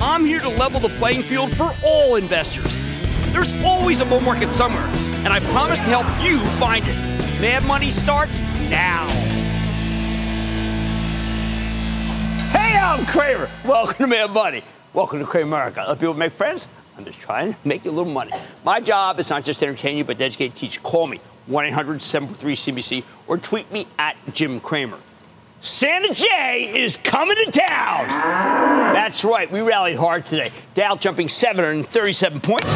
I'm here to level the playing field for all investors. There's always a bull market somewhere, and I promise to help you find it. Mad Money starts now. Hey, I'm Cramer. Welcome to Mad Money. Welcome to Cramer America. Other people make friends. I'm just trying to make you a little money. My job is not just to entertain you, but to educate teach. Call me 1 800 743 CNBC or tweet me at Jim Cramer. Santa Jay is coming to town. That's right. We rallied hard today. Dow jumping 737 points.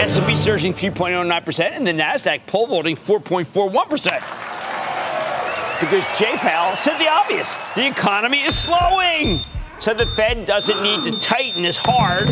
S&P surging 3.09%, and the Nasdaq pole vaulting 4.41%. Because Jay Powell said the obvious: the economy is slowing, so the Fed doesn't need to tighten as hard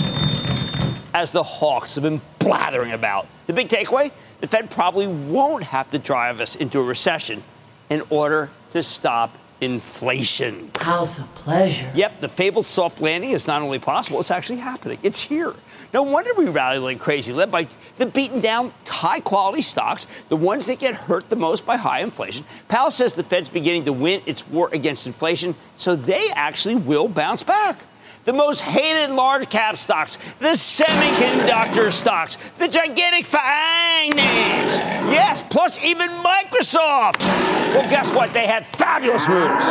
as the hawks have been blathering about. The big takeaway: the Fed probably won't have to drive us into a recession in order to stop inflation. House of pleasure. Yep, the fabled soft landing is not only possible, it's actually happening. It's here. No wonder we rally like crazy, led by the beaten down high quality stocks, the ones that get hurt the most by high inflation. Powell says the Fed's beginning to win its war against inflation, so they actually will bounce back the most hated large cap stocks, the semiconductor stocks, the gigantic FAANG names. Yes, plus even Microsoft. Well, guess what? They had fabulous moves.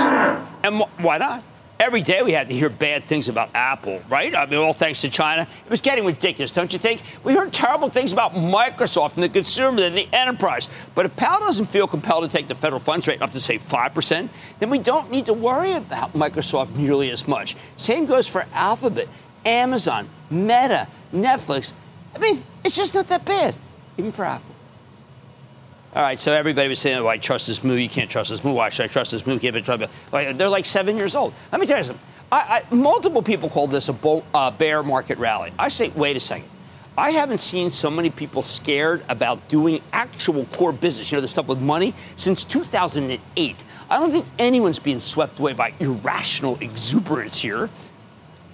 And why not? Every day we had to hear bad things about Apple, right? I mean, all thanks to China. It was getting ridiculous, don't you think? We heard terrible things about Microsoft and the consumer and the enterprise. But if Powell doesn't feel compelled to take the federal funds rate up to, say, 5%, then we don't need to worry about Microsoft nearly as much. Same goes for Alphabet, Amazon, Meta, Netflix. I mean, it's just not that bad, even for Apple. All right, so everybody was saying, oh, I trust this move. You can't trust this move. Why should I trust this move? Can't be trusted. They're like seven years old. Let me tell you something. I, I, multiple people called this a bull, uh, bear market rally. I say, wait a second. I haven't seen so many people scared about doing actual core business, you know, the stuff with money, since 2008. I don't think anyone's being swept away by irrational exuberance here.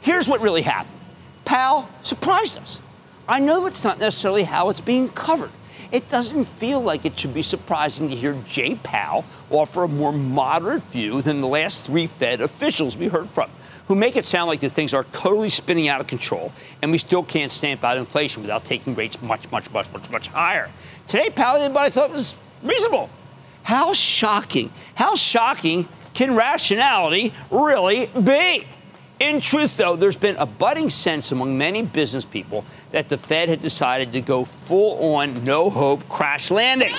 Here's what really happened Powell surprised us. I know it's not necessarily how it's being covered it doesn't feel like it should be surprising to hear Jay Powell offer a more moderate view than the last three Fed officials we heard from, who make it sound like the things are totally spinning out of control and we still can't stamp out inflation without taking rates much, much, much, much, much higher. Today, Powell did what I thought was reasonable. How shocking, how shocking can rationality really be? In truth, though, there's been a budding sense among many business people that the Fed had decided to go full on no hope crash landing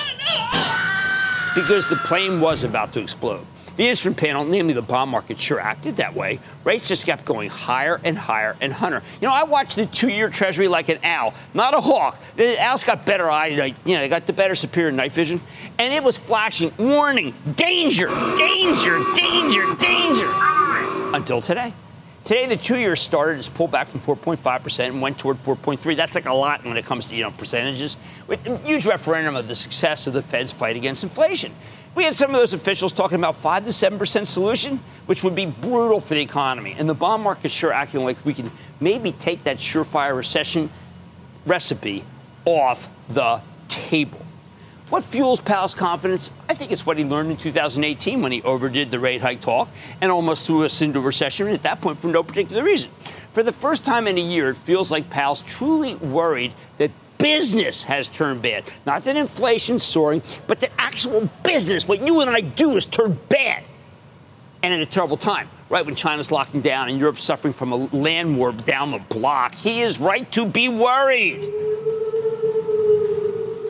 because the plane was about to explode. The instrument panel, namely the bond market, sure acted that way. Rates just kept going higher and higher and higher. You know, I watched the two-year Treasury like an owl, not a hawk. The owl's got better eye, you know, they got the better superior night vision, and it was flashing, warning, danger, danger, danger, danger, until today. Today, the two years started its pulled back from 4.5% and went toward 4.3. That's like a lot when it comes to you know percentages. With a huge referendum of the success of the Fed's fight against inflation. We had some of those officials talking about 5 to 7% solution, which would be brutal for the economy. And the bond market sure acting like we can maybe take that surefire recession recipe off the table. What fuels Powell's confidence? I think it's what he learned in 2018 when he overdid the rate hike talk and almost threw us into recession at that point for no particular reason. For the first time in a year, it feels like Powell's truly worried that business has turned bad. Not that inflation's soaring, but that actual business, what you and I do, is turned bad. And at a terrible time, right when China's locking down and Europe's suffering from a land war down the block. He is right to be worried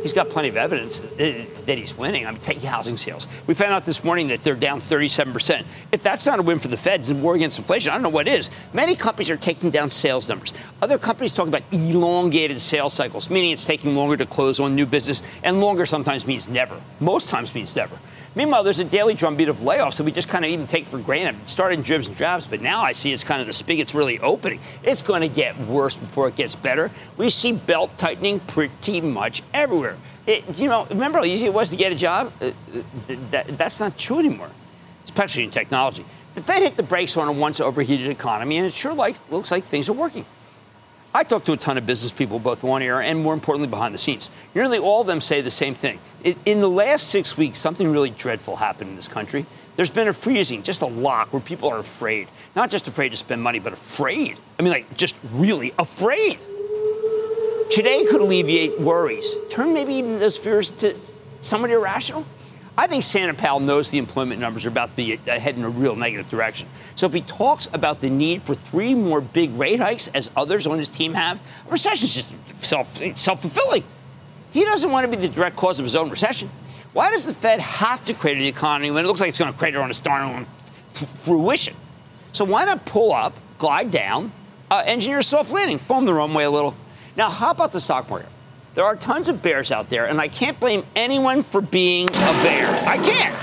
he's got plenty of evidence that he's winning. I mean, take housing sales. We found out this morning that they're down 37%. If that's not a win for the Feds and war against inflation, I don't know what is. Many companies are taking down sales numbers. Other companies talk about elongated sales cycles, meaning it's taking longer to close on new business, and longer sometimes means never. Most times means never. Meanwhile, there's a daily drumbeat of layoffs that we just kind of even take for granted. It started in dribs and drabs, but now I see it's kind of the spigot's really opening. It's going to get worse before it gets better. We see belt tightening pretty much everywhere. It, you know, remember how easy it was to get a job? Uh, uh that, that's not true anymore, especially in technology. The Fed hit the brakes on a once overheated economy, and it sure like, looks like things are working. I talk to a ton of business people, both on air and more importantly behind the scenes. Nearly all of them say the same thing. In the last six weeks, something really dreadful happened in this country. There's been a freezing, just a lock where people are afraid. Not just afraid to spend money, but afraid. I mean, like, just really afraid. Today could alleviate worries, turn maybe even those fears to somewhat irrational. I think Santa Powell knows the employment numbers are about to be in a real negative direction. So if he talks about the need for three more big rate hikes, as others on his team have, recession is just self self fulfilling. He doesn't want to be the direct cause of his own recession. Why does the Fed have to crater the economy when it looks like it's going to crater on its darn own fruition? So why not pull up, glide down, uh, engineer a soft landing, foam the runway a little? Now, how about the stock market? There are tons of bears out there, and I can't blame anyone for being a bear. I can't.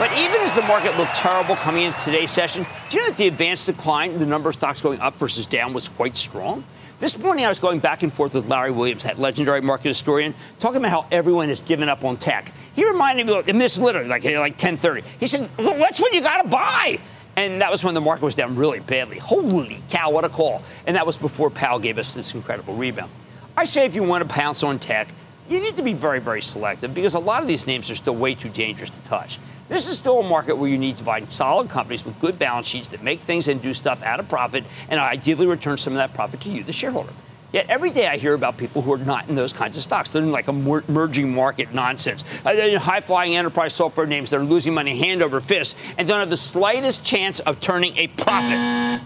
But even as the market looked terrible coming into today's session, do you know that the advanced decline, the number of stocks going up versus down, was quite strong? This morning, I was going back and forth with Larry Williams, that legendary market historian, talking about how everyone has given up on tech. He reminded me, and this literally like like 10:30. He said, well, "That's when you got to buy." And that was when the market was down really badly. Holy cow, what a call! And that was before Powell gave us this incredible rebound. I say if you want to pounce on tech, you need to be very, very selective because a lot of these names are still way too dangerous to touch. This is still a market where you need to find solid companies with good balance sheets that make things and do stuff at a profit and ideally return some of that profit to you, the shareholder. Yet every day I hear about people who are not in those kinds of stocks. They're in like a merging market nonsense. Uh, they're in high flying enterprise software names that are losing money hand over fist and don't have the slightest chance of turning a profit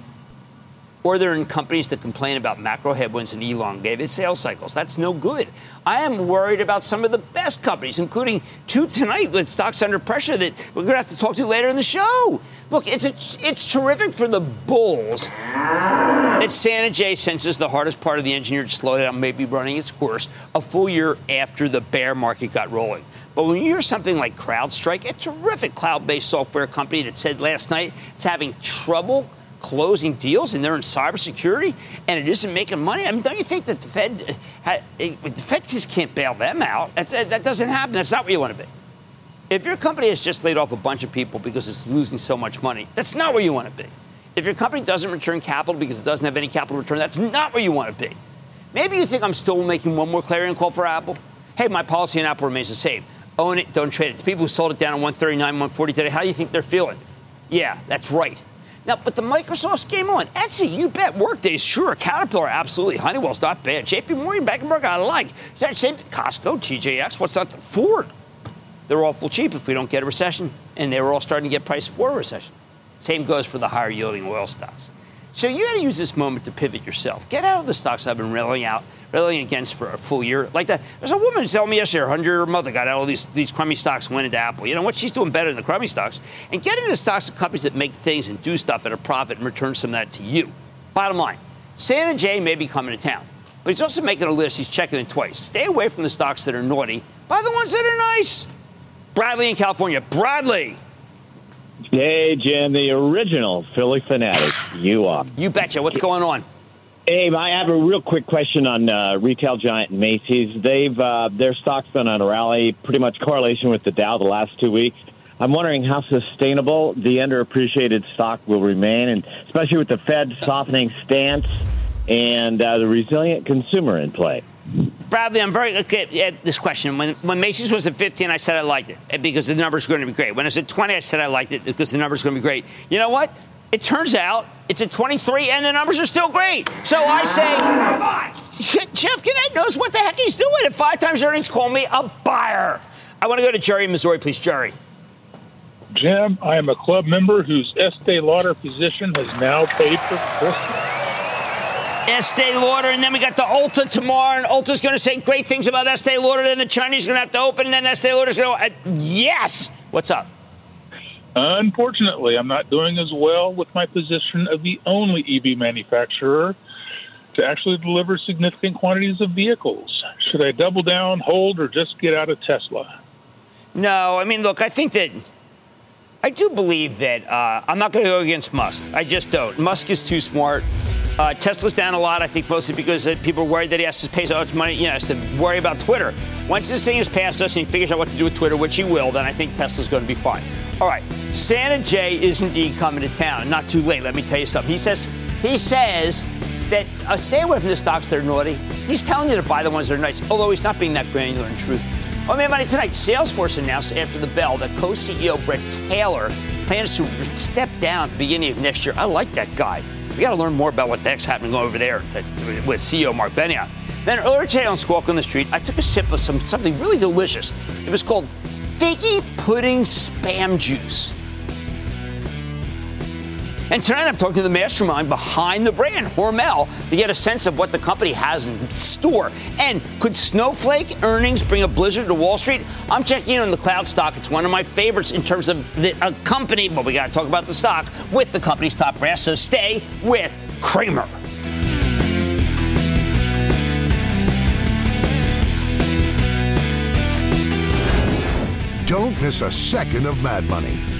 or they're in companies that complain about macro headwinds and elongated sales cycles. That's no good. I am worried about some of the best companies, including two tonight with stocks under pressure that we're going to have to talk to later in the show. Look, it's a, it's terrific for the bulls that Santa Jay senses the hardest part of the engineered slowdown may be running its course a full year after the bear market got rolling. But when you hear something like CrowdStrike, a terrific cloud-based software company that said last night it's having trouble closing deals and they're in cybersecurity and it isn't making money? I mean, don't you think that the Fed, the Fed just can't bail them out? that doesn't happen. That's not where you want to be. If your company has just laid off a bunch of people because it's losing so much money, that's not where you want to be. If your company doesn't return capital because it doesn't have any capital return, that's not where you want to be. Maybe you think I'm still making one more clarion call for Apple. Hey, my policy on Apple remains the same. Own it, don't trade it. The people who sold it down on 139, 140 today, how do you think they're feeling? Yeah, that's right. Now, but the Microsoft's game on. Etsy, you bet. Workday, sure. Caterpillar, absolutely. Honeywell's not bad. JP Morgan, America, I like. That same Costco, TJX, what's that? Ford. They're awful cheap if we don't get a recession. And they were all starting to get priced for a recession. Same goes for the higher yielding oil stocks. So you got to use this moment to pivot yourself. Get out of the stocks I've been railing out, railing against for a full year. Like that. There's a woman telling me yesterday her hundred mother got out of these these crummy stocks, went into Apple. You know what? She's doing better than the crummy stocks. And get into stocks of companies that make things and do stuff at a profit and return some of that to you. Bottom line, Santa Jay may be coming to town, but he's also making a list. He's checking it twice. Stay away from the stocks that are naughty. Buy the ones that are nice. Bradley in California. Bradley. Hey, Jim, the original Philly fanatic. You are. You betcha. What's going on? Abe, I have a real quick question on uh, retail giant Macy's. They've uh, their stock's been on a rally, pretty much correlation with the Dow the last two weeks. I'm wondering how sustainable the underappreciated stock will remain, and especially with the Fed softening stance and uh, the resilient consumer in play. Bradley, I'm very okay at this question. When, when Macy's was at 15, I said I liked it eh, because the numbers were going to be great. When it's at 20, I said I liked it because the numbers are going to be great. You know what? It turns out it's at 23 and the numbers are still great. So I say. Jeff Gennette knows what the heck he's doing. At five times earnings, call me a buyer. I want to go to Jerry in Missouri, please. Jerry. Jim, I am a club member whose Estee Lauder position has now paid for Christmas. Estee Lauder, and then we got the Ulta tomorrow, and Ulta's going to say great things about Estee Lauder. Then the Chinese are going to have to open, and then Estee Lauder's going to uh, yes. What's up? Unfortunately, I'm not doing as well with my position of the only EV manufacturer to actually deliver significant quantities of vehicles. Should I double down, hold, or just get out of Tesla? No, I mean, look, I think that I do believe that uh, I'm not going to go against Musk. I just don't. Musk is too smart. Uh, Tesla's down a lot, I think, mostly because uh, people are worried that he has to pay so much money, you know, has to worry about Twitter. Once this thing is past us and he figures out what to do with Twitter, which he will, then I think Tesla's going to be fine. All right, Santa Jay is indeed coming to town. Not too late, let me tell you something. He says, he says that uh, stay away from the stocks that are naughty. He's telling you to buy the ones that are nice, although he's not being that granular in truth. Oh, man, money tonight. Salesforce announced after the bell that co-CEO Bret Taylor plans to step down at the beginning of next year. I like that guy. We got to learn more about what the heck's happening over there to, to, with CEO Marc Benioff. Then earlier today on Squawk on the Street, I took a sip of some something really delicious. It was called Figgy Pudding Spam Juice. And tonight I'm talking to the mastermind behind the brand, Hormel, to get a sense of what the company has in store. And could Snowflake earnings bring a blizzard to Wall Street? I'm checking in on the cloud stock. It's one of my favorites in terms of the a company, but we got to talk about the stock with the company's top brass. So stay with Cramer. Don't miss a second of Mad Money.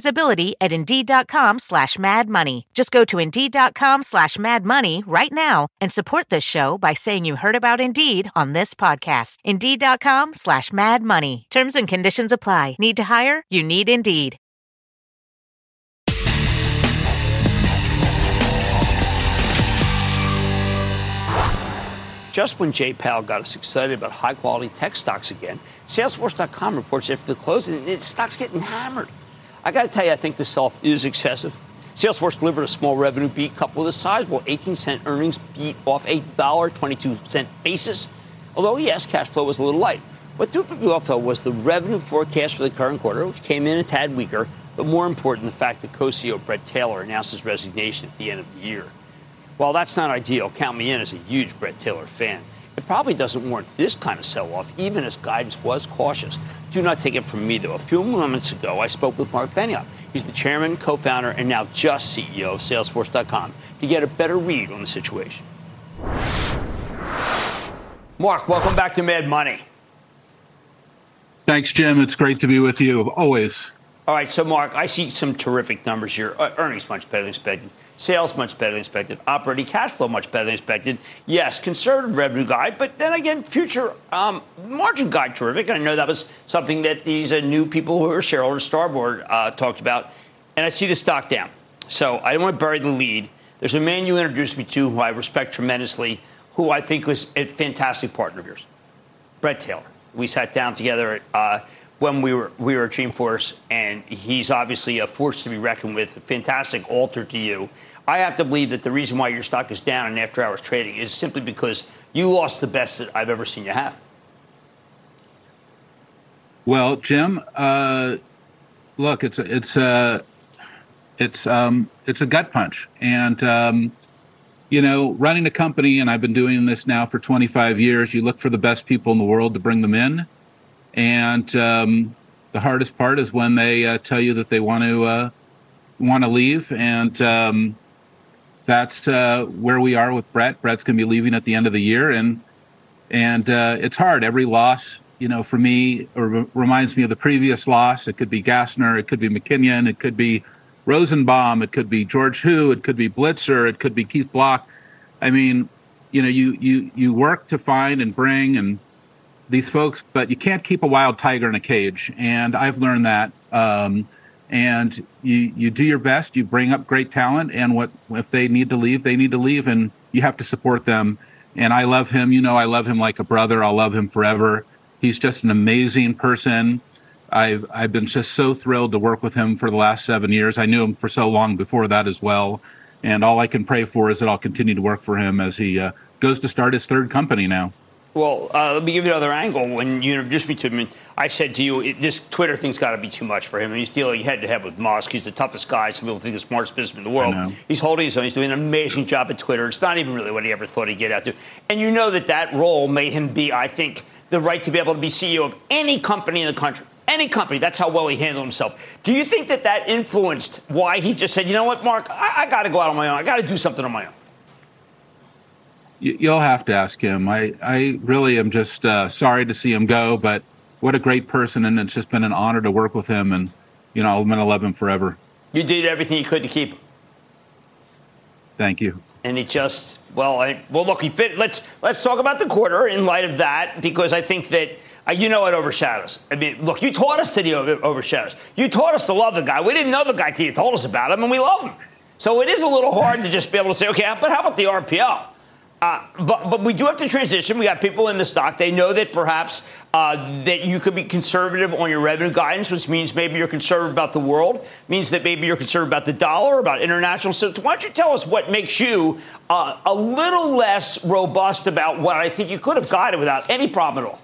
visibility at Indeed.com slash Mad Money. Just go to Indeed.com slash Mad Money right now and support this show by saying you heard about Indeed on this podcast. Indeed.com slash Mad Money. Terms and conditions apply. Need to hire? You need Indeed. Just when Jay Powell got us excited about high quality tech stocks again, Salesforce.com reports after the closing, its stock's getting hammered. I got to tell you, I think the sell is excessive. Salesforce delivered a small revenue beat coupled with a sizable 18 cent earnings beat off a $1.22 basis. Although, yes, cash flow was a little light. What threw people off, though, was the revenue forecast for the current quarter, which came in a tad weaker, but more important, the fact that co-CEO Bret Taylor announced his resignation at the end of the year. While that's not ideal, count me in as a huge Bret Taylor fan. It probably doesn't warrant this kind of sell off, even as guidance was cautious. Do not take it from me, though. A few moments ago, I spoke with Marc Benioff. He's the chairman, co founder, and now just CEO of Salesforce.com to get a better read on the situation. Marc, welcome back to Mad Money. Thanks, Jim. It's great to be with you, always. All right, so Marc, I see some terrific numbers here. Uh, earnings much better than expected, sales much better than expected, operating cash flow much better than expected. Yes, conservative revenue guide, but then again, future um, margin guide terrific. And I know that was something that these uh, new people who are shareholders, Starboard, uh, talked about. And I see the stock down. So I don't want to bury the lead. There's a man you introduced me to who I respect tremendously, who I think was a fantastic partner of yours, Bret Taylor. We sat down together. Uh, when we were we were at Dreamforce, and he's obviously a force to be reckoned with. A fantastic alter to you. I have to believe that the reason why your stock is down in after hours trading is simply because you lost the best that I've ever seen you have. Well, Jim, uh, look, it's a, it's a it's um, it's a gut punch, and um, you know, running a company, and I've been doing this now for 25 years. You look for the best people in the world to bring them in and um, the hardest part is when they uh, tell you that they want to uh, want to leave, and um, that's uh, where we are with Bret. Bret's going to be leaving at the end of the year, and and uh, it's hard. Every loss, you know, for me, reminds me of the previous loss. It could be Gassner, it could be McKinnon, it could be Rosenbaum, it could be George Hu, it could be Blitzer, it could be Keith Block. I mean, you know, you you you work to find and bring and these folks, but you can't keep a wild tiger in a cage. And I've learned that. Um, and you you do your best. You bring up great talent, and what if they need to leave, they need to leave, and you have to support them. And I love him. You know, I love him like a brother. I'll love him forever. He's just an amazing person. I've I've been just so thrilled to work with him for the last seven years. I knew him for so long before that as well, and all I can pray for is that I'll continue to work for him as he uh, goes to start his third company now. Well, uh, let me give you another angle. When you introduced me to him, I said to you, this Twitter thing's got to be too much for him. he's dealing head to head with Musk. He's the toughest guy. Some people think the smartest businessman in the world. He's holding his own. He's doing an amazing job at Twitter. It's not even really what he ever thought he'd get out to. And you know that that role made him be, I think, the right to be able to be CEO of any company in the country. Any company. That's how well he handled himself. Do you think that that influenced why he just said, you know what, Marc, I, I got to go out on my own. I got to do something on my own? You'll have to ask him. I, I really am just uh, sorry to see him go, but what a great person, and it's just been an honor to work with him, and you know I'm gonna love him forever. You did everything you could to keep him. Thank you. And he just well, I, well, look, he fit. Let's let's talk about the quarter in light of that because I think that. Uh, you know it overshadows. I mean, look, you taught us that he overshadows. You taught us to love the guy. We didn't know the guy till you told us about him, and we love him. So it is a little hard to just be able to say, okay, but how about the RPO? Uh, but but we do have to transition. We got people in the stock. They know that perhaps uh, that you could be conservative on your revenue guidance, which means maybe you're conservative about the world. Means that maybe you're conservative about the dollar, about international. So why don't you tell us what makes you uh, a little less robust about what I think you could have guided without any problem at all?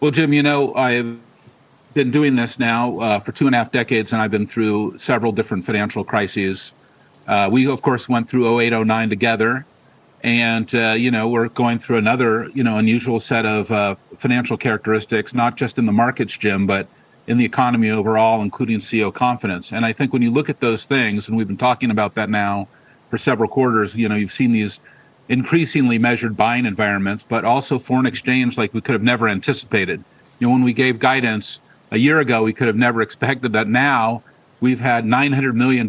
Well, Jim, you know I've been doing this now uh, for two and a half decades, and I've been through several different financial crises. Uh, we, of course, went through 08, 09 together. And, uh, you know, we're going through another, you know, unusual set of uh, financial characteristics, not just in the markets, Jim, but in the economy overall, including CEO confidence. And I think when you look at those things, and we've been talking about that now for several quarters, you know, you've seen these increasingly measured buying environments, but also foreign exchange like we could have never anticipated. You know, when we gave guidance a year ago, we could have never expected that. Now we've had $900 million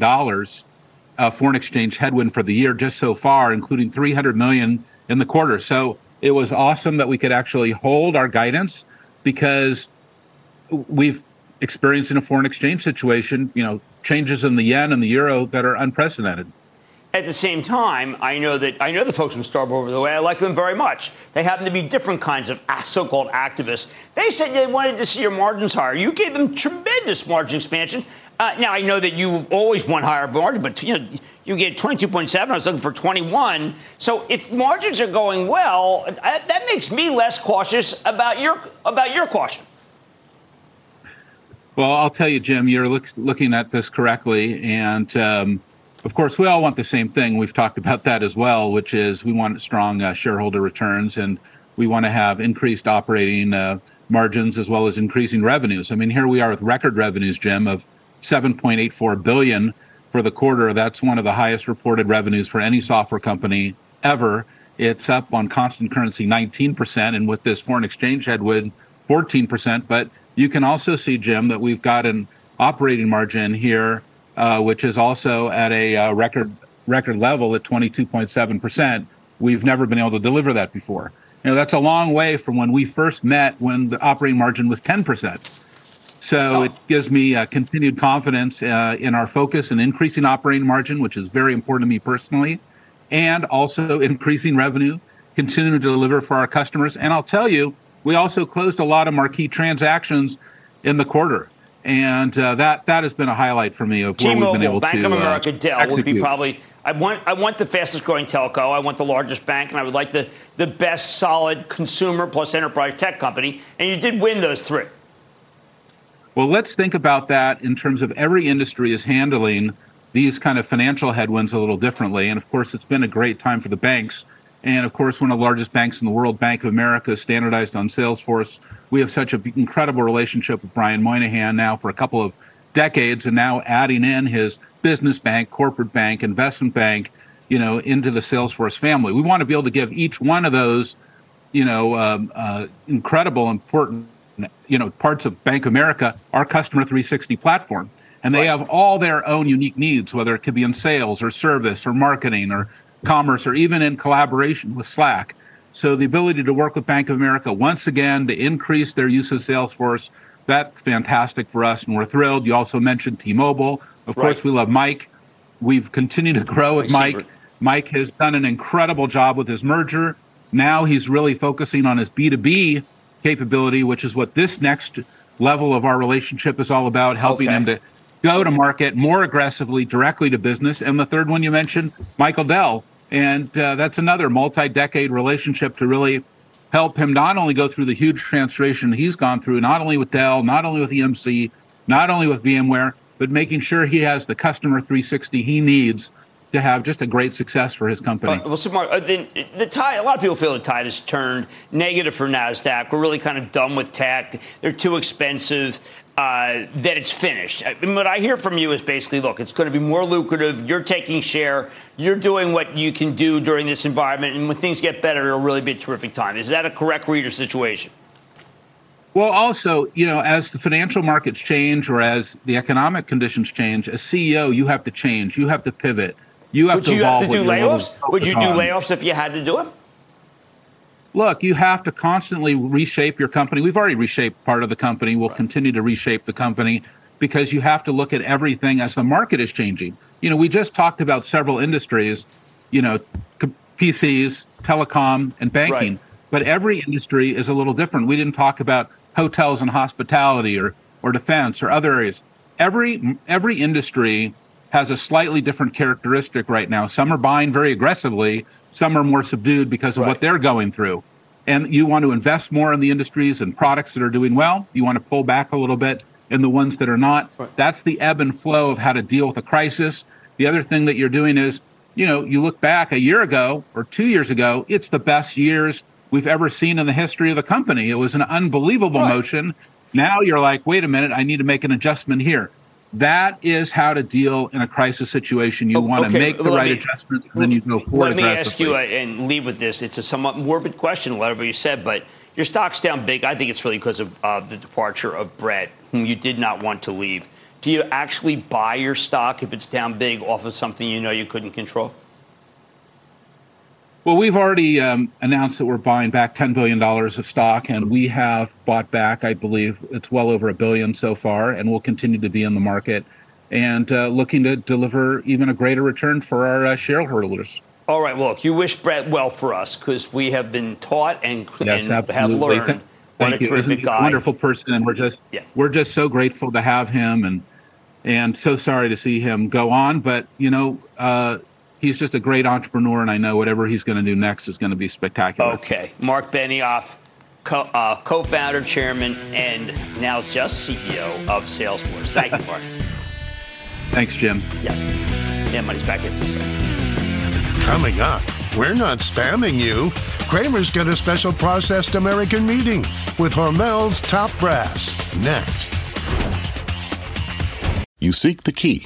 uh, foreign exchange headwind for the year just so far, including 300 million in the quarter. So it was awesome that we could actually hold our guidance because we've experienced in a foreign exchange situation, you know, changes in the yen and the euro that are unprecedented. At the same time, I know that I know the folks from Starboard, over the way I like them very much. They happen to be different kinds of so-called activists. They said they wanted to see your margins higher. You gave them tremendous margin expansion. Uh, now I know that you always want higher margin, but you know You get 22.7. I was looking for 21. So if margins are going well, that makes me less cautious about your about your caution. Well, I'll tell you, Jim, you're look, looking at this correctly, and um, of course, we all want the same thing. We've talked about that as well, which is we want strong uh, shareholder returns and we want to have increased operating uh, margins as well as increasing revenues. I mean, here we are with record revenues, Jim, of 7.84 billion for the quarter. That's one of the highest reported revenues for any software company ever. It's up on constant currency 19%, and with this foreign exchange headwind, 14%. But you can also see, Jim, that we've got an operating margin here, uh, which is also at a uh, record record level at 22.7%. We've never been able to deliver that before. You know, that's a long way from when we first met when the operating margin was 10%. So oh. it gives me uh, continued confidence uh, in our focus and increasing operating margin, which is very important to me personally, and also increasing revenue, continuing to deliver for our customers. And I'll tell you, we also closed a lot of marquee transactions in the quarter. And uh, that that has been a highlight for me of where T-Mobile, we've been able Bank to. Bank of America, uh, Dell execute. would be probably I want I want the fastest growing telco. I want the largest bank, and I would like the the best solid consumer plus enterprise tech company. And you did win those three. Well, let's think about that in terms of every industry is handling these kind of financial headwinds a little differently. And of course, it's been a great time for the banks. And of course, one of the largest banks in the world, Bank of America, standardized on Salesforce. We have such an incredible relationship with Brian Moynihan now for a couple of decades, and now adding in his business bank, corporate bank, investment bank, you know, into the Salesforce family. We want to be able to give each one of those, you know, um, uh, incredible, important, you know, parts of Bank America, our Customer 360 platform. And they right. have all their own unique needs, whether it could be in sales or service or marketing or commerce or even in collaboration with Slack. So the ability to work with Bank of America once again to increase their use of Salesforce, that's fantastic for us, and we're thrilled. You also mentioned T-Mobile. Of right. course, we love Mike. We've continued to grow with Mike. Mike has done an incredible job with his merger. Now he's really focusing on his B2B capability, which is what this next level of our relationship is all about, helping okay. him to go to market more aggressively directly to business. And the third one you mentioned, Michael Dell. And uh, that's another multi decade relationship to really help him not only go through the huge transformation he's gone through, not only with Dell, not only with EMC, not only with VMware, but making sure he has the customer 360 he needs to have just a great success for his company. Uh, well, so Marc, uh, then the tide. A lot of people feel the tide has turned negative for Nasdaq. We're really kind of done with tech. They're too expensive. Uh, that it's finished. I mean, what I hear from you is basically, look, it's going to be more lucrative. You're taking share. You're doing what you can do during this environment, and when things get better, it'll really be a terrific time. Is that a correct reader situation? Well, also, you know, as the financial markets change or as the economic conditions change, as CEO, you have to change. You have to pivot. You have Would to you have to do layoffs? Would you do on. layoffs if you had to do them? Look, you have to constantly reshape your company. We've already reshaped part of the company. We'll right. continue to reshape the company because you have to look at everything as the market is changing. You know, we just talked about several industries, you know, PCs, telecom, and banking, right. but every industry is a little different. We didn't talk about hotels and hospitality or or defense or other areas. Every every industry has a slightly different characteristic right now. Some are buying very aggressively, some are more subdued because of right. what they're going through. And you want to invest more in the industries and products that are doing well. You want to pull back a little bit in the ones that are not. Right. That's the ebb and flow of how to deal with a crisis. The other thing that you're doing is, you know, you look back a year ago or two years ago, it's the best years we've ever seen in the history of the company. It was an unbelievable right. motion. Now you're like, wait a minute, I need to make an adjustment here. That is how to deal in a crisis situation. You oh, want okay. to make the right me, adjustments, and then you go forward. Let me ask you, uh, and leave with this. It's a somewhat morbid question, whatever you said, but your stock's down big. I think it's really because of uh, the departure of Bret, whom you did not want to leave. Do you actually buy your stock if it's down big off of something you know you couldn't control? Well, we've already um, announced that we're buying back $10 billion of stock, and we have bought back, I believe, it's well over a billion so far, and we'll continue to be in the market and uh, looking to deliver even a greater return for our uh, shareholders. All right. Well, look, you wish Bret well for us because we have been taught and, yes, and have learned Thank, what a you. terrific guy. A wonderful person, and we're just yeah. we're just so grateful to have him and and so sorry to see him go on. But you know, uh, he's just a great entrepreneur, and I know whatever he's going to do next is going to be spectacular. Okay, Marc Benioff, co- uh, co-founder, chairman, and now just CEO of Salesforce. Thank you, Marc. Thanks, Jim. Yeah, yeah, money's back in. Coming up, we're not spamming you. Cramer's got a special processed American meeting with Hormel's top brass next. You seek the key,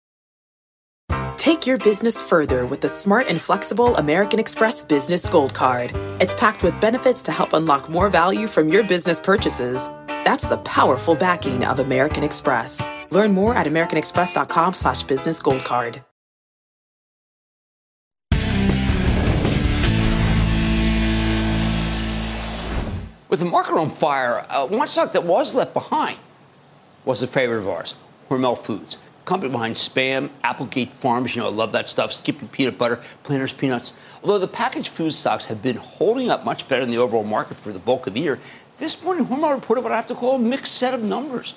Take your business further with the smart and flexible American Express Business Gold Card. It's packed with benefits to help unlock more value from your business purchases. That's the powerful backing of American Express. Learn more at americanexpress.com slash business gold card. With the market on fire, uh, one stock that was left behind was a favorite of ours, Hormel Foods, company behind Spam, Applegate Farms. You know, I love that stuff. Skippy peanut butter, Planters peanuts. Although the packaged food stocks have been holding up much better than the overall market for the bulk of the year, this morning Hormel reported what I have to call a mixed set of numbers.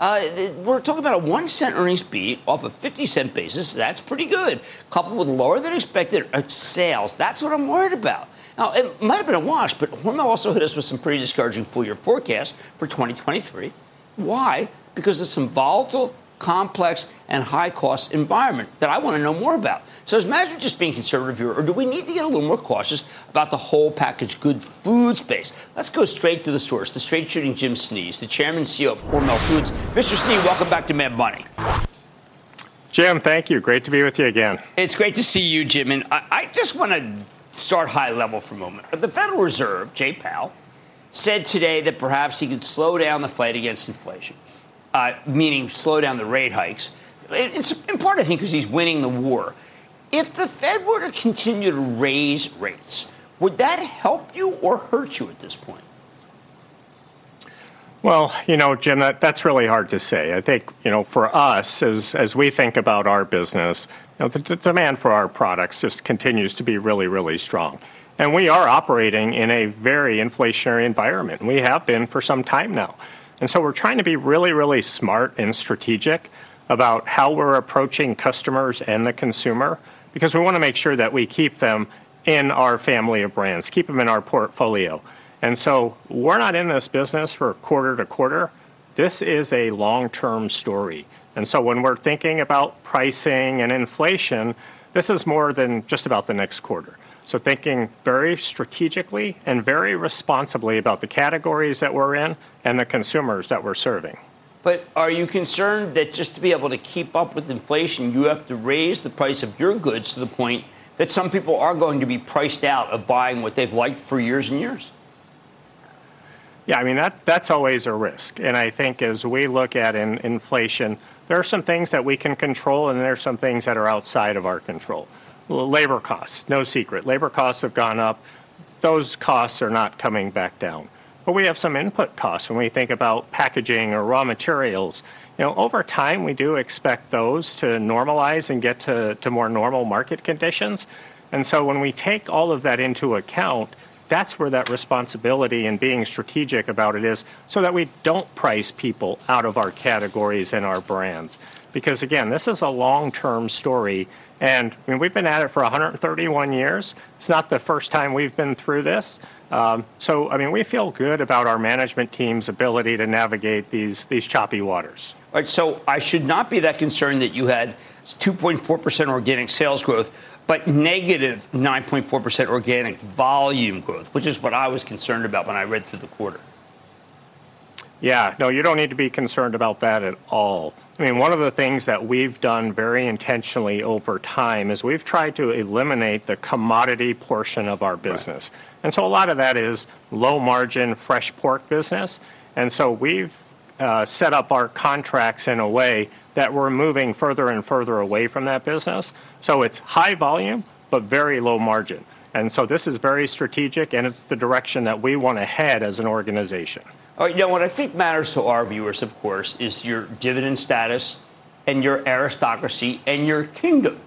Uh, we're talking about a one cent earnings beat off a 50 cent basis. That's pretty good. Coupled with lower than expected uh, sales. That's what I'm worried about. Now, it might have been a wash, but Hormel also hit us with some pretty discouraging full year forecasts for 2023. Why? Because of some volatile, complex, and high cost environment that I want to know more about. So, is management just being conservative here, or do we need to get a little more cautious about the whole packaged good food space? Let's go straight to the source, the straight shooting Jim Snee, the chairman and CEO of Hormel Foods. Mr. Snee, welcome back to Mad Money. Jim, thank you. Great to be with you again. It's great to see you, Jim. And I, I just want to start high level for a moment. The Federal Reserve, Jay Powell, said today that perhaps he could slow down the fight against inflation, uh, meaning slow down the rate hikes. It's part, I think, because he's winning the war. If the Fed were to continue to raise rates, would that help you or hurt you at this point? Well, you know, Jim, that, that's really hard to say. I think, you know, for us, as, as we think about our business, you know, the, the demand for our products just continues to be really, really strong. And we are operating in a very inflationary environment. We have been for some time now. And so we're trying to be really, really smart and strategic about how we're approaching customers and the consumer because we want to make sure that we keep them in our family of brands, keep them in our portfolio. And so we're not in this business for quarter to quarter. This is a long term story. And so when we're thinking about pricing and inflation, this is more than just about the next quarter. So thinking very strategically and very responsibly about the categories that we're in and the consumers that we're serving. But are you concerned that just to be able to keep up with inflation, you have to raise the price of your goods to the point that some people are going to be priced out of buying what they've liked for years and years? Yeah, I mean that that's always a risk, and I think as we look at in, inflation, there are some things that we can control, and there are some things that are outside of our control. Labor costs, no secret, labor costs have gone up. Those costs are not coming back down. But we have some input costs when we think about packaging or raw materials. You know, over time, we do expect those to normalize and get to, to more normal market conditions. And so when we take all of that into account, that's where that responsibility and being strategic about it is so that we don't price people out of our categories and our brands. Because again, this is a long term story. And I mean, we've been at it for 131 years. It's not the first time we've been through this. Um, so, I mean, we feel good about our management team's ability to navigate these, these choppy waters. All right, so I should not be that concerned that you had 2.4% organic sales growth, but negative 9.4% organic volume growth, which is what I was concerned about when I read through the quarter. Yeah, no, you don't need to be concerned about that at all. I mean, one of the things that we've done very intentionally over time is we've tried to eliminate the commodity portion of our business. Right. And so a lot of that is low margin fresh pork business. And so we've uh, set up our contracts in a way that we're moving further and further away from that business. So it's high volume, but very low margin. And so this is very strategic, and it's the direction that we want to head as an organization. All right, know, what I think matters to our viewers, of course, is your dividend status and your aristocracy and your kingdom.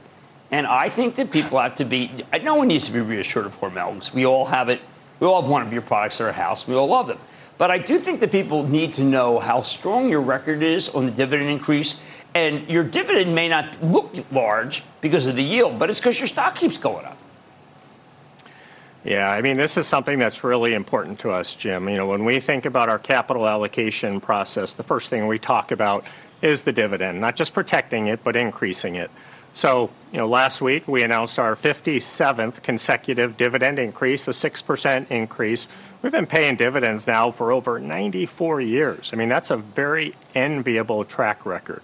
And I think that people have to be, no one needs to be reassured of Hormel we all have it. We all have one of your products at our house. We all love them. But I do think that people need to know how strong your record is on the dividend increase. And your dividend may not look large because of the yield, but it's because your stock keeps going up. Yeah, I mean, this is something that's really important to us, Jim. You know, when we think about our capital allocation process, the first thing we talk about is the dividend, not just protecting it, but increasing it. So, you know, last week we announced our 57th consecutive dividend increase, a 6% increase. We've been paying dividends now for over 94 years. I mean, that's a very enviable track record.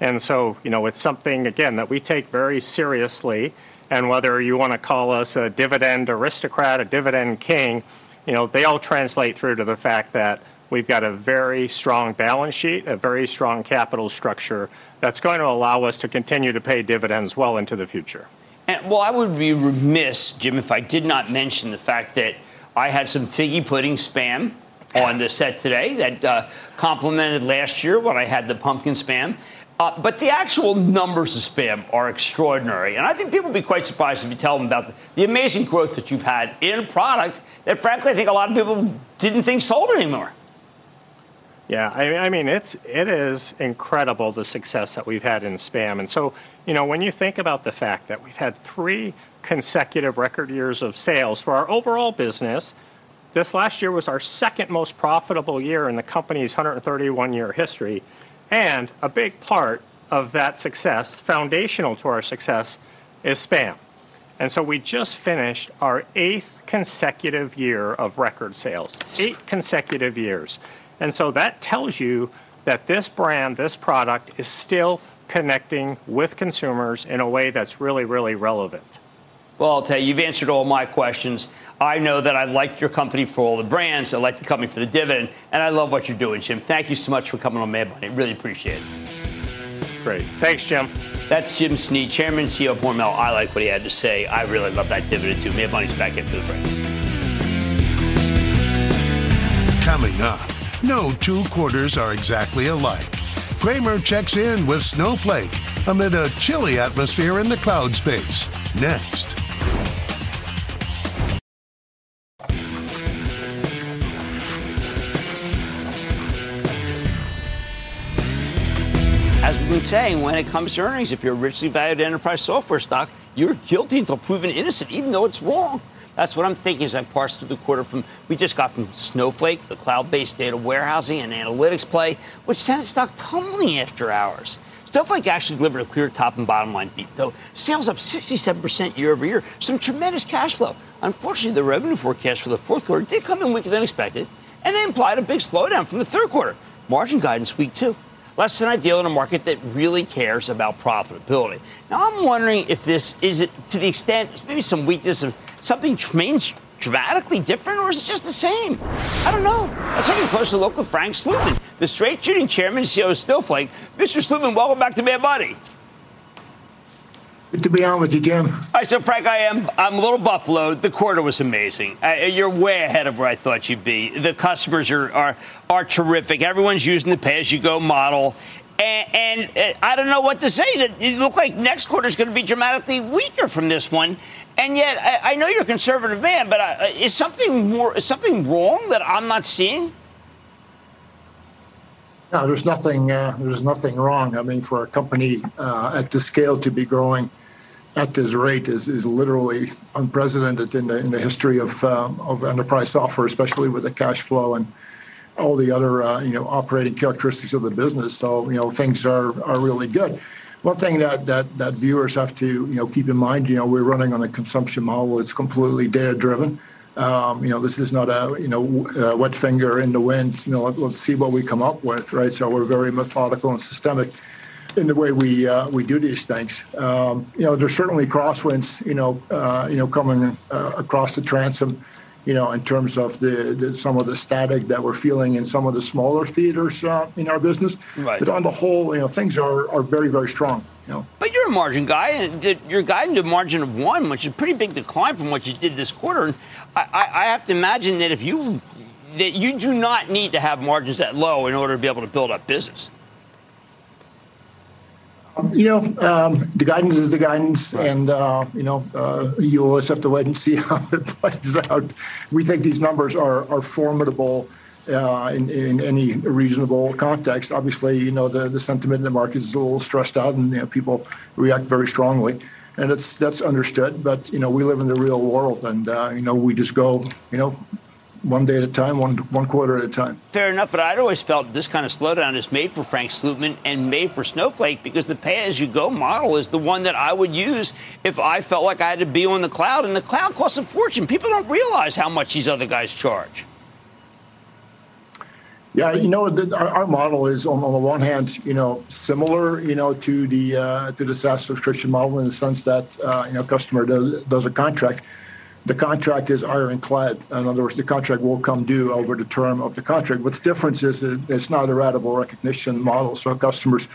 And so, you know, it's something, again, that we take very seriously. And whether you want to call us a dividend aristocrat, a dividend king, you know, they all translate through to the fact that we've got a very strong balance sheet, a very strong capital structure that's going to allow us to continue to pay dividends well into the future. And, well, I would be remiss, Jim, if I did not mention the fact that I had some figgy pudding spam on the set today that uh, complemented last year when I had the pumpkin spam. Uh, but the actual numbers of spam are extraordinary. And I think people would be quite surprised if you tell them about the, the, amazing growth that you've had in a product that, frankly, I think a lot of people didn't think sold anymore. Yeah, I, I mean, it's, it is incredible the success that we've had in spam. And so, you know, when you think about the fact that we've had three consecutive record years of sales for our overall business, this last year was our second most profitable year in the company's 131 year history. And a big part of that success, foundational to our success, is spam. And so we just finished our eighth consecutive year of record sales. Eight consecutive years. And so that tells you that this brand, this product, is still connecting with consumers in a way that's really, really relevant. Well, I'll tell you, you've answered all my questions. I know that I like your company for all the brands. I like the company for the dividend, and I love what you're doing, Jim. Thank you so much for coming on Mad Money. Really appreciate it. Great. Thanks, Jim. That's Jim Snee, Chairman and CEO of Hormel. I like what he had to say. I really love that dividend, too. Mad Money's back into the break. Coming up. No two quarters are exactly alike. Cramer checks in with Snowflake amid a chilly atmosphere in the cloud space. Next. Been saying, when it comes to earnings, if you're a richly valued enterprise software stock, you're guilty until proven innocent, even though it's wrong. That's what I'm thinking as I parse through the quarter from we just got from Snowflake, the cloud-based data warehousing and analytics play, which sent stock tumbling after hours. Snowflake actually delivered a clear top and bottom line beat, though sales up 67% year over year, some tremendous cash flow. Unfortunately, the revenue forecast for the fourth quarter did come in weaker than expected, and they implied a big slowdown from the third quarter. Margin guidance weak too. Less than ideal in a market that really cares about profitability. Now, I'm wondering if this is it to the extent maybe some weakness of something remains dramatically different, or is it just the same? I don't know. Let's take a closer look with Frank Slootman, the straight shooting chairman CEO of Snowflake. Mr. Slootman, welcome back to Mad Money. To be on with you, Jim. All right, so Frank, I am. I'm a little buffaloed. The quarter was amazing. Uh, you're way ahead of where I thought you'd be. The customers are are, are terrific. Everyone's using the pay-as-you-go model, and, and uh, I don't know what to say. That it looked like next quarter is going to be dramatically weaker from this one. And yet, I, I know you're a conservative man, but uh, is something more is something wrong that I'm not seeing? No, there's nothing. Uh, there's nothing wrong. I mean, for a company uh, at this scale to be growing at this rate is, is literally unprecedented in the in the history of um, of enterprise software, especially with the cash flow and all the other uh, you know operating characteristics of the business. So you know things are are really good. One thing that, that that viewers have to you know keep in mind, you know, we're running on a consumption model. It's completely data driven. Um, you know, this is not a you know a wet finger in the wind. You know, let, us see what we come up with, right? So we're very methodical and systemic in the way we uh, we do these things. Um, you know, there's certainly crosswinds. You know, uh, you know, coming uh, across the transom. You know, in terms of the, the, some of the static that we're feeling in some of the smaller theaters uh, in our business. Right. But on the whole, you know, things are are very very strong. You know? But you're a margin guy, and you're guiding to a margin of one, which is a pretty big decline from what you did this quarter. And I, I have to imagine that if you that you do not need to have margins that low in order to be able to build up business. You know, um, the guidance is the guidance, right. and uh, you know, uh, you always have to wait and see how it plays out. We think these numbers are are formidable uh, in, in any reasonable context. Obviously, you know, the, the sentiment in the market is a little stressed out, and you know, people react very strongly, and it's that's understood. But you know, we live in the real world, and uh, you know, we just go, you know, one day at a time, one one quarter at a time. Fair enough, but I'd always felt this kind of slowdown is made for Frank Slootman and made for Snowflake because the pay-as-you-go model is the one that I would use if I felt like I had to be on the cloud, and the cloud costs a fortune. People don't realize how much these other guys charge. Yeah, you know, the, our, our, model is on, on the one hand, you know, similar, you know, to the uh, to the SaaS subscription model in the sense that uh, you know, customer does does a contract the contract is ironclad. In other words, the contract will come due over the term of the contract. What's different is it's not a ratable recognition model, so customers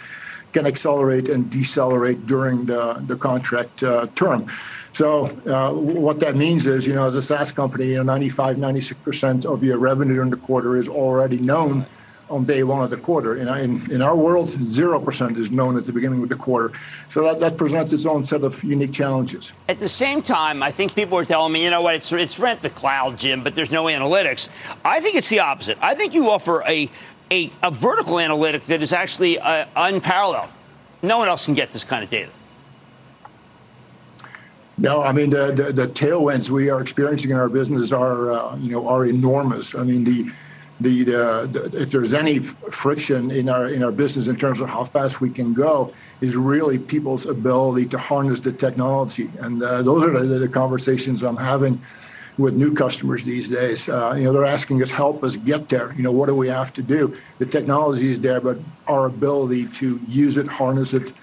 can accelerate and decelerate during the, the contract uh, term. So uh, what that means is, you know, as a SaaS company, you know, 95, 96% of your revenue in the quarter is already known on day one of the quarter. In, in, in our world, 0% is known at the beginning of the quarter. So that, that presents its own set of unique challenges. At the same time, I think people are telling me, you know what, it's, it's rent the cloud, Jim, but there's no analytics. I think it's the opposite. I think you offer a, a, a vertical analytic that is actually uh, unparalleled. No one else can get this kind of data. No, I mean the, the, the tailwinds we are experiencing in our business are uh, you know are enormous. I mean the the, the, if there's any friction in our in our business in terms of how fast we can go is really people's ability to harness the technology. And uh, those are the, the, conversations i'm having with new customers these days. Uh, you know they're asking us help us get there. You know what do we have to do? The technology is there but our ability to use it harness it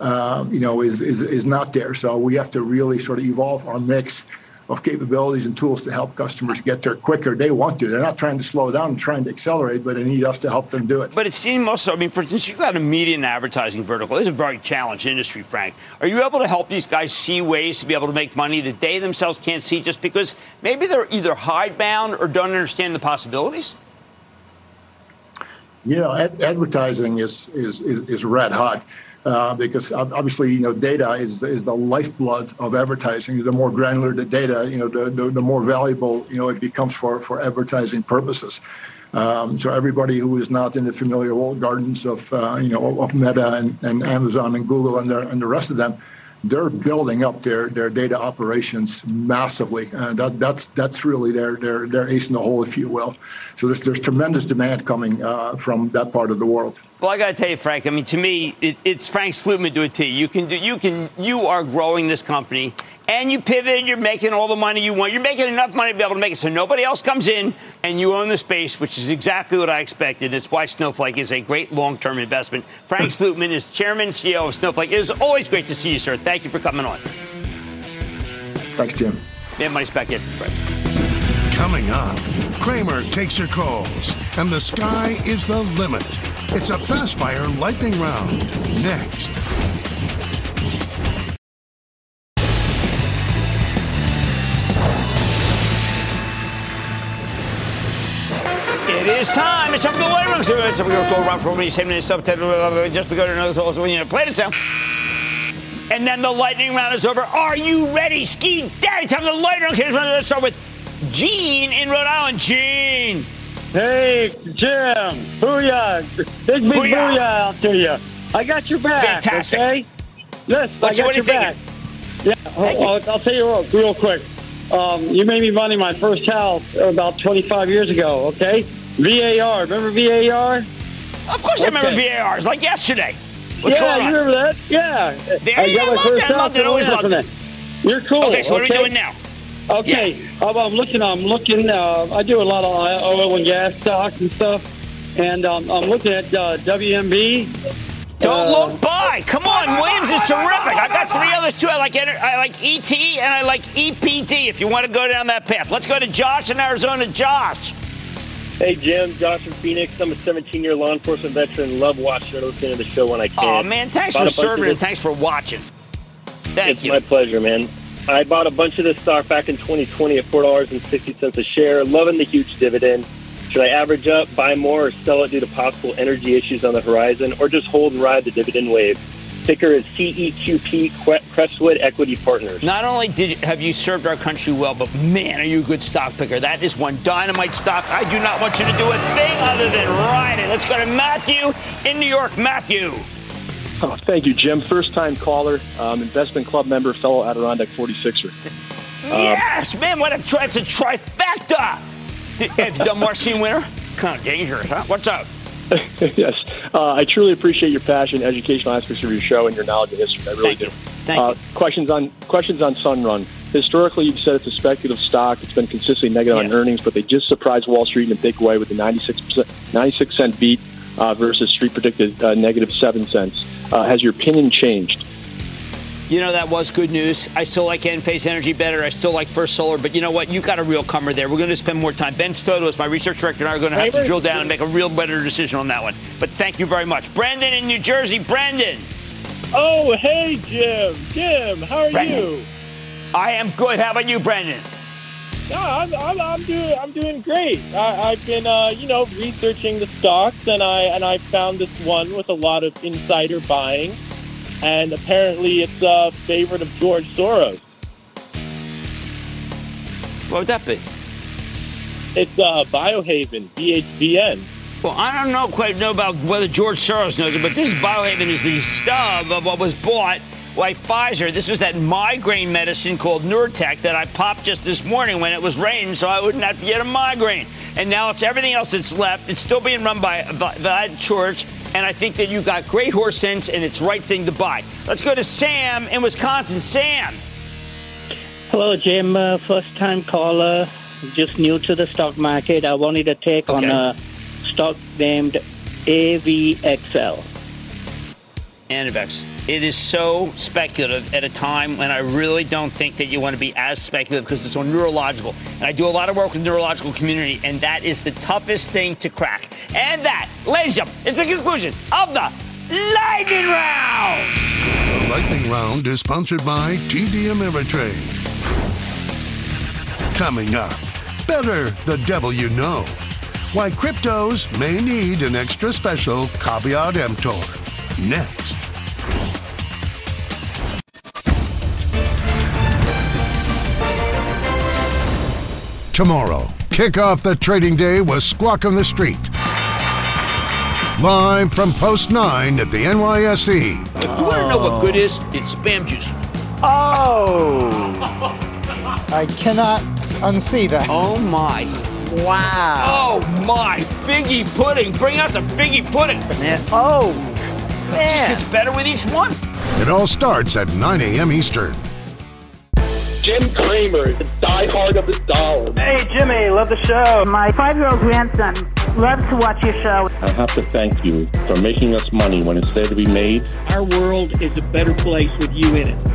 uh, you know is, is is not there. So we have to really sort of evolve our mix of capabilities and tools to help customers get there quicker. They want to. They're not trying to slow down and trying to accelerate, but they need us to help them do it. But it seems also, I mean, for instance, you've got a media and advertising vertical. It's a very challenged industry, Frank. Are you able to help these guys see ways to be able to make money that they themselves can't see just because maybe they're either hidebound or don't understand the possibilities? You know, ad- advertising is, is, is, is red hot uh, because obviously you know data is is the lifeblood of advertising. The more granular the data, you know, the, the, the more valuable you know it becomes for for advertising purposes. Um, so everybody who is not in the familiar walled gardens of uh, you know of Meta and, and Amazon and Google and the, and the rest of them they're building up their their data operations massively, and that, that's that's really their their their ace in the hole, if you will. So there's there's tremendous demand coming uh, from that part of the world. Well, I got to tell you, Frank. I mean, to me, it, it's Frank Slootman to a T. You can do you can you are growing this company and you pivot, you're making all the money you want. You're making enough money to be able to make it so nobody else comes in and you own the space, which is exactly what I expected. It's why Snowflake is a great long term investment. Frank Slootman is chairman and CEO of Snowflake. It is always great to see you, sir. Thank you for coming on. Thanks, Jim. Yeah, money's back in. Right. Coming up, Cramer takes your calls, and the sky is the limit. It's a fast fire lightning round. Next. Is time. It's time for the lightning round. So we're going to go around for me, seven minutes, just to go to another call. So we need to play this out. And then the lightning round is over. Are you ready, Ski Daddy? Time for the lightning round. Let's start with Gene in Rhode Island. Gene. Hey, Jim. Booyah. Big, big booyah, booyah out to you. I got your back. Fantastic. Okay? Yes, what I got you, your back. Yeah, I'll, I'll, tell you real, real quick. Um, you made me money my first house about 25 years ago, okay? VAR. Remember VAR? Of course okay. I remember VAR. It's like yesterday. What's yeah, you remember that? Yeah. There you go. Loved that. Loved it. Always loved it. You're cool. Okay, so okay? what are we doing now? Okay, yeah. I'm looking. I'm looking. Uh, I do a lot of oil and gas stocks and stuff, and um, I'm looking at uh, WMB. Don't uh, look by. Come on, Williams is terrific. I've got three others too. I like I like ET and I like EPD. If you want to go down that path, let's go to Josh in Arizona. Josh. Hey, Jim, Josh from Phoenix. I'm a 17 year law enforcement veteran. Love watching and listening to the show when I can. Oh, man, thanks Bought for serving and thanks for watching. Thank it's you. my pleasure, man. I bought a bunch of this stock back in 2020 at $4.60 a share. Loving the huge dividend. Should I average up, buy more, or sell it due to possible energy issues on the horizon, or just hold and ride the dividend wave? Ticker is CEQP Crestwood Equity Partners. Not only did you, have you served our country well, but man, are you a good stock picker. That is one dynamite stock. I do not want you to do a thing other than ride it. Let's go to Matthew in New York. Matthew. Oh, thank you, Jim. First time caller, um, investment club member, fellow Adirondack 46er. yes, man, what a tri- it's a trifecta. Have you done Marcy in Winter? Kind of dangerous, huh? What's up? yes. Uh, I truly appreciate your passion, educational aspects of your show, and your knowledge of history. I really do. Thank uh, Questions on questions on Sunrun. Historically, you've said it's a speculative stock. It's been consistently negative on earnings, but they just surprised Wall Street in a big way with a 96 96 cent beat uh, versus Street predicted uh, negative seven cents. Uh, has your opinion changed? You know, that was good news. I still like Enphase Energy better. I still like First Solar. But you know what? You got a real comer there. We're going to spend more time. Ben Stoto is my research director, and I are going to have to drill down and make a real better decision on that one. But thank you very much. Brandon in New Jersey. Brandon. Oh, hey, Jim. Jim, how are Brandon. you? I am good. How about you, Brandon? No, I'm, I'm, I'm doing I'm doing great. I, I've been uh, you know researching the stocks and I and I found this one with a lot of insider buying, and apparently it's a favorite of George Soros. What would that be? It's uh, Biohaven BHVN. Well, I don't know quite know about whether George Soros knows it, but this Biohaven is the stub of what was bought by Pfizer. This was that migraine medicine called Nurtec that I popped just this morning when it was raining, so I wouldn't have to get a migraine. And now it's everything else that's left. It's still being run by Vlad Coric, and I think that you got great horse sense, and it's the right thing to buy. Let's go to Sam in Wisconsin. Sam. Hello, Jim. Uh, first time caller, just new to the stock market. I wanted to take on a stock named AVXL. Anavex. It is so speculative at a time when I really don't think that you want to be as speculative because it's so neurological. And I do a lot of work with the neurological community, and that is the toughest thing to crack. And that, ladies and gentlemen, is the conclusion of the Lightning Round. The lightning round is sponsored by TD Ameritrade. Coming up, better the devil you know. Why cryptos may need an extra special caveat emptor. Next. Tomorrow, kick off the trading day with Squawk on the Street. Live from Post 9 at the NYSE. If You want to know what good is? It's spam juice. Oh! I cannot unsee that. Oh my. Wow. Oh my. Figgy pudding. Bring out the figgy pudding. Oh, Man. It just gets better with each one. It all starts at 9 a.m. Eastern. Jim Cramer, the diehard of the dollar. Hey, Jimmy, love the show. My five year old grandson loves to watch your show. I have to thank you for making us money when it's there to be made. Our world is a better place with you in it.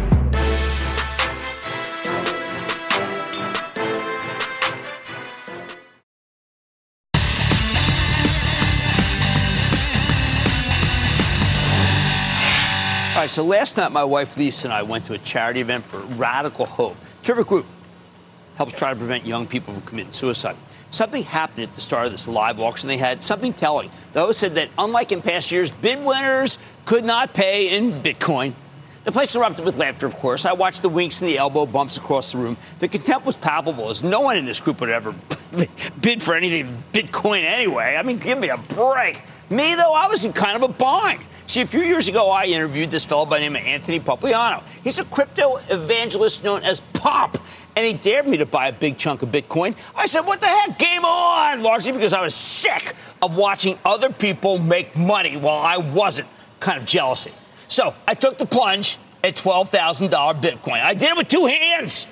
So last night my wife Lisa and I went to a charity event for Radical Hope. Terrific group. Helps try to prevent young people from committing suicide. Something happened at the start of this live auction they had, something telling. The host said that unlike in past years, bid winners could not pay in Bitcoin. The place erupted with laughter, of course. I watched the winks and the elbow bumps across the room. The contempt was palpable, as no one in this group would ever bid for anything Bitcoin anyway. I mean, give me a break. Me, though, I was in kind of a bind. See, a few years ago, I interviewed this fellow by the name of Anthony Pompliano. He's a crypto evangelist known as Pop, and he dared me to buy a big chunk of Bitcoin. I said, What the heck? Game on! Largely because I was sick of watching other people make money while I wasn't. Kind of jealousy. So I took the plunge at $12,000 Bitcoin. I did it with two hands.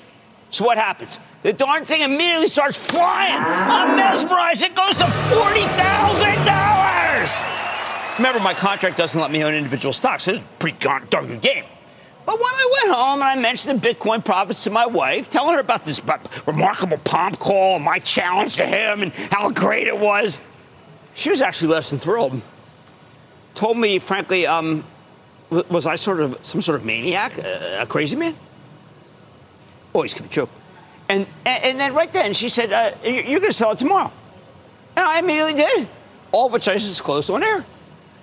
So what happens? The darn thing immediately starts flying. I'm mesmerized. It goes to $40,000. Remember, my contract doesn't let me own individual stocks, so it's a pretty darn good game. But when I went home and I mentioned the Bitcoin profits to my wife, telling her about this remarkable pomp call, my challenge to him, and how great it was, she was actually less than thrilled. Told me, frankly, um, was I sort of some sort of maniac, a, a crazy man? Always could be true. And, and then right then she said, uh, You're going to sell it tomorrow. And I immediately did, all which I disclosed on air.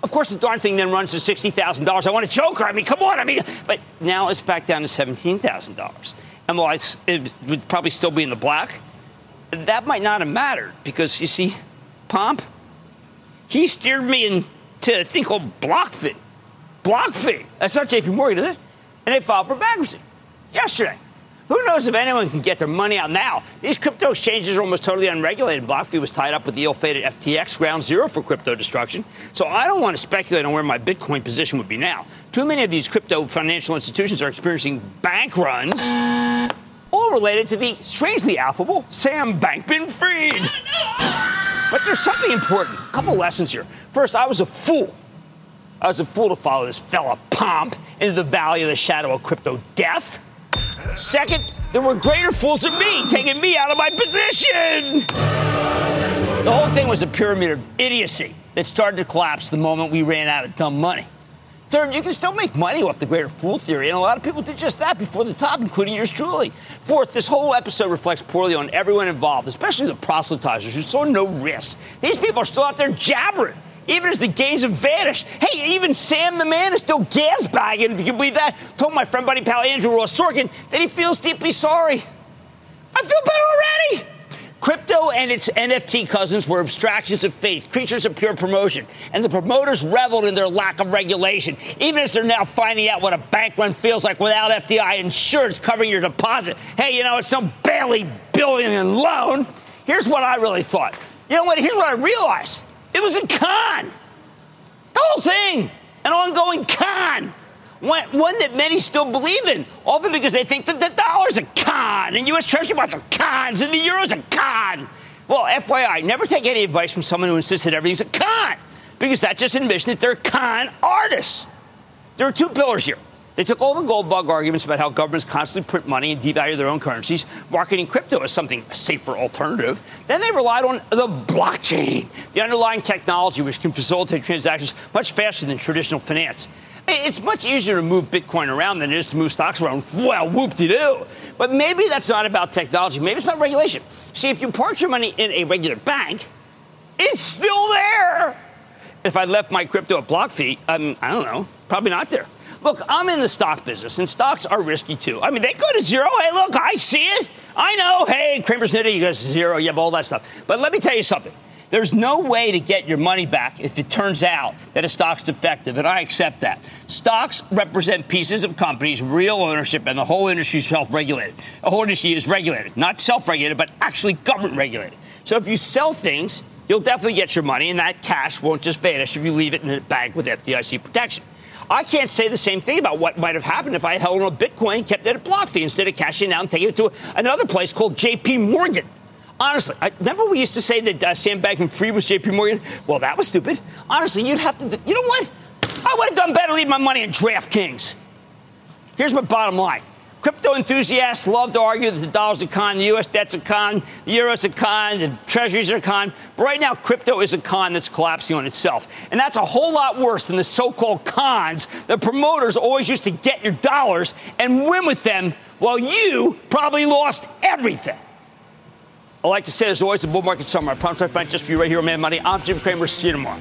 Of course, the darn thing then runs to $60,000. I want a joker. I mean, come on. I mean, but now it's back down to $17,000. And while it would probably still be in the black, that might not have mattered because you see, Pomp, he steered me into a thing called BlockFi. BlockFi. That's not JP Morgan, is it? And they filed for bankruptcy yesterday. Who knows if anyone can get their money out now? These crypto exchanges are almost totally unregulated. BlockFi was tied up with the ill-fated FTX ground zero for crypto destruction. So I don't want to speculate on where my Bitcoin position would be now. Too many of these crypto financial institutions are experiencing bank runs, all related to the strangely affable Sam Bankman-Fried. But there's something important. A couple lessons here. First, I was a fool. I was a fool to follow this fella Pomp into the valley of the shadow of crypto death. Second, there were greater fools than me taking me out of my position. The whole thing was a pyramid of idiocy that started to collapse the moment we ran out of dumb money. Third, you can still make money off the greater fool theory, and a lot of people did just that before the top, including yours truly. Fourth, this whole episode reflects poorly on everyone involved, especially the proselytizers who saw no risk. These people are still out there jabbering even as the gains have vanished. Hey, even Sam the man is still gas bagging, if you can believe that. Told my friend, buddy, pal Andrew Ross Sorkin that he feels deeply sorry. I feel better already. Crypto and its NFT cousins were abstractions of faith, creatures of pure promotion, and the promoters reveled in their lack of regulation, even as they're now finding out what a bank run feels like without FDIC insurance covering your deposit. Hey, you know, it's some barely billion loan. Here's what I really thought. You know what? Here's what I realized. It was a con. The whole thing, an ongoing con. One, one, that many still believe in, often because they think that the dollar's a con, and U.S. Treasury bonds are cons, and the euro's a con. Well, FYI, never take any advice from someone who insists that everything's a con, because that's just an admission that they're con artists. There are two pillars here. They took all the gold bug arguments about how governments constantly print money and devalue their own currencies, marketing crypto as something a safer alternative. Then they relied on the blockchain, the underlying technology which can facilitate transactions much faster than traditional finance. It's much easier to move Bitcoin around than it is to move stocks around. Well, whoop de doo. But maybe that's not about technology. Maybe it's about regulation. See, if you park your money in a regular bank, it's still there. If I left my crypto at BlockFi, um, I don't know, probably not there. Look, I'm in the stock business, and stocks are risky too. I mean, they go to zero. Hey, look, I see it. I know. Hey, Cramer's Nitty goes to zero. You have all that stuff. But let me tell you something. There's no way to get your money back if it turns out that a stock's defective, and I accept that. Stocks represent pieces of companies, real ownership, and the whole industry is self-regulated. The whole industry is regulated, not self-regulated, but actually government-regulated. So if you sell things, you'll definitely get your money, and that cash won't just vanish if you leave it in a bank with FDIC protection. I can't say the same thing about what might have happened if I held on a Bitcoin and kept it at BlockFi instead of cashing it out and taking it to another place called JP Morgan. Honestly, I, remember we used to say that uh, Sam Bankman-Fried was JP Morgan? Well, that was stupid. Honestly, you'd have to, you know what? I would have done better leaving my money in DraftKings. Here's my bottom line. Crypto enthusiasts love to argue that the dollar's a con, the U.S. debt's a con, the euro's a con, the treasuries are a con. But right now, crypto is a con that's collapsing on itself. And that's a whole lot worse than the so called cons the promoters always used to get your dollars and win with them while you probably lost everything. I like to say there's always a bull market somewhere. I promise I find just for you right here on Mad Money. I'm Jim Cramer. See you tomorrow.